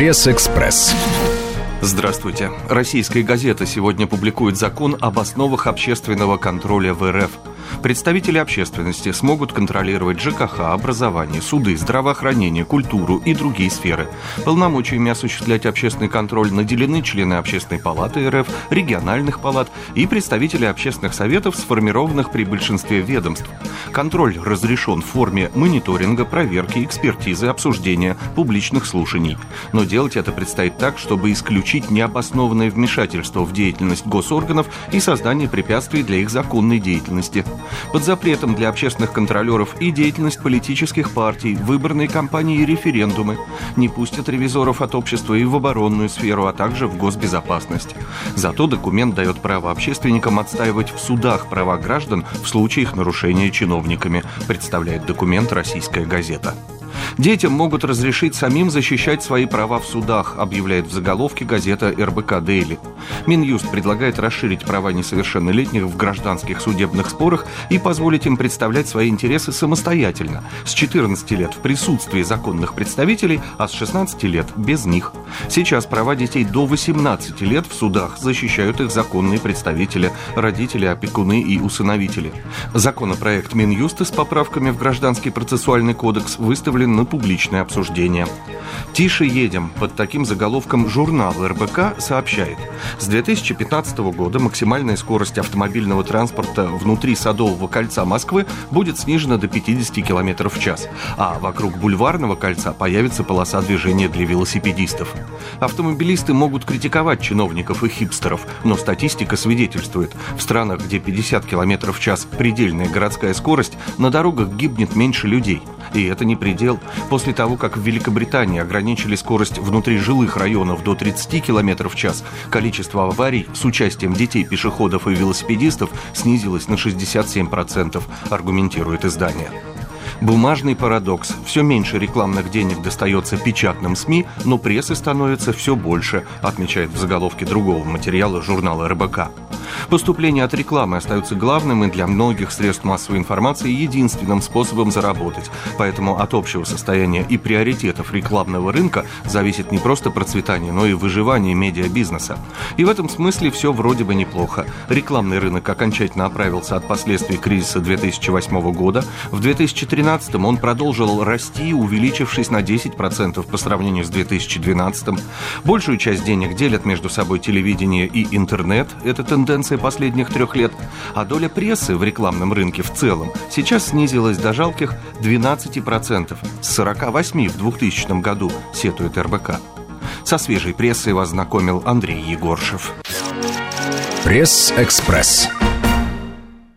Пресс-экспресс. Здравствуйте. Российская газета сегодня публикует закон об основах общественного контроля в РФ. Представители общественности смогут контролировать ЖКХ, образование, суды, здравоохранение, культуру и другие сферы. Полномочиями осуществлять общественный контроль наделены члены Общественной палаты РФ, региональных палат и представители общественных советов, сформированных при большинстве ведомств. Контроль разрешен в форме мониторинга, проверки, экспертизы, обсуждения, публичных слушаний. Но делать это предстоит так, чтобы исключить необоснованное вмешательство в деятельность госорганов и создание препятствий для их законной деятельности. Под запретом для общественных контролеров и деятельность политических партий, выборные кампании и референдумы. Не пустят ревизоров от общества и в оборонную сферу, а также в госбезопасность. Зато документ дает право общественникам отстаивать в судах права граждан в случае их нарушения чиновниками, представляет документ «Российская газета». Детям могут разрешить самим защищать свои права в судах, объявляет в заголовке газета РБК «Дейли». Минюст предлагает расширить права несовершеннолетних в гражданских судебных спорах и позволить им представлять свои интересы самостоятельно, с 14 лет в присутствии законных представителей, а с 16 лет без них. Сейчас права детей до 18 лет в судах защищают их законные представители, родители, опекуны и усыновители. Законопроект Минюста с поправками в Гражданский процессуальный кодекс выставлен на публичное обсуждение. «Тише едем» под таким заголовком журнал РБК сообщает. С 2015 года максимальная скорость автомобильного транспорта внутри Садового кольца Москвы будет снижена до 50 км в час, а вокруг Бульварного кольца появится полоса движения для велосипедистов. Автомобилисты могут критиковать чиновников и хипстеров, но статистика свидетельствует, в странах, где 50 км в час предельная городская скорость, на дорогах гибнет меньше людей. И это не предел. После того, как в Великобритании ограничили скорость внутри жилых районов до 30 км в час, количество аварий с участием детей, пешеходов и велосипедистов снизилось на 67%, аргументирует издание. Бумажный парадокс. Все меньше рекламных денег достается печатным СМИ, но прессы становится все больше, отмечает в заголовке другого материала журнала РБК. Поступления от рекламы остаются главным и для многих средств массовой информации единственным способом заработать. Поэтому от общего состояния и приоритетов рекламного рынка зависит не просто процветание, но и выживание медиабизнеса. И в этом смысле все вроде бы неплохо. Рекламный рынок окончательно оправился от последствий кризиса 2008 года. В 2013 он продолжил расти, увеличившись на 10% по сравнению с 2012. Большую часть денег делят между собой телевидение и интернет. Эта тенденция тенденция последних трех лет, а доля прессы в рекламном рынке в целом сейчас снизилась до жалких 12%, с 48% в 2000 году, сетует РБК. Со свежей прессой вас знакомил Андрей Егоршев. Пресс-экспресс.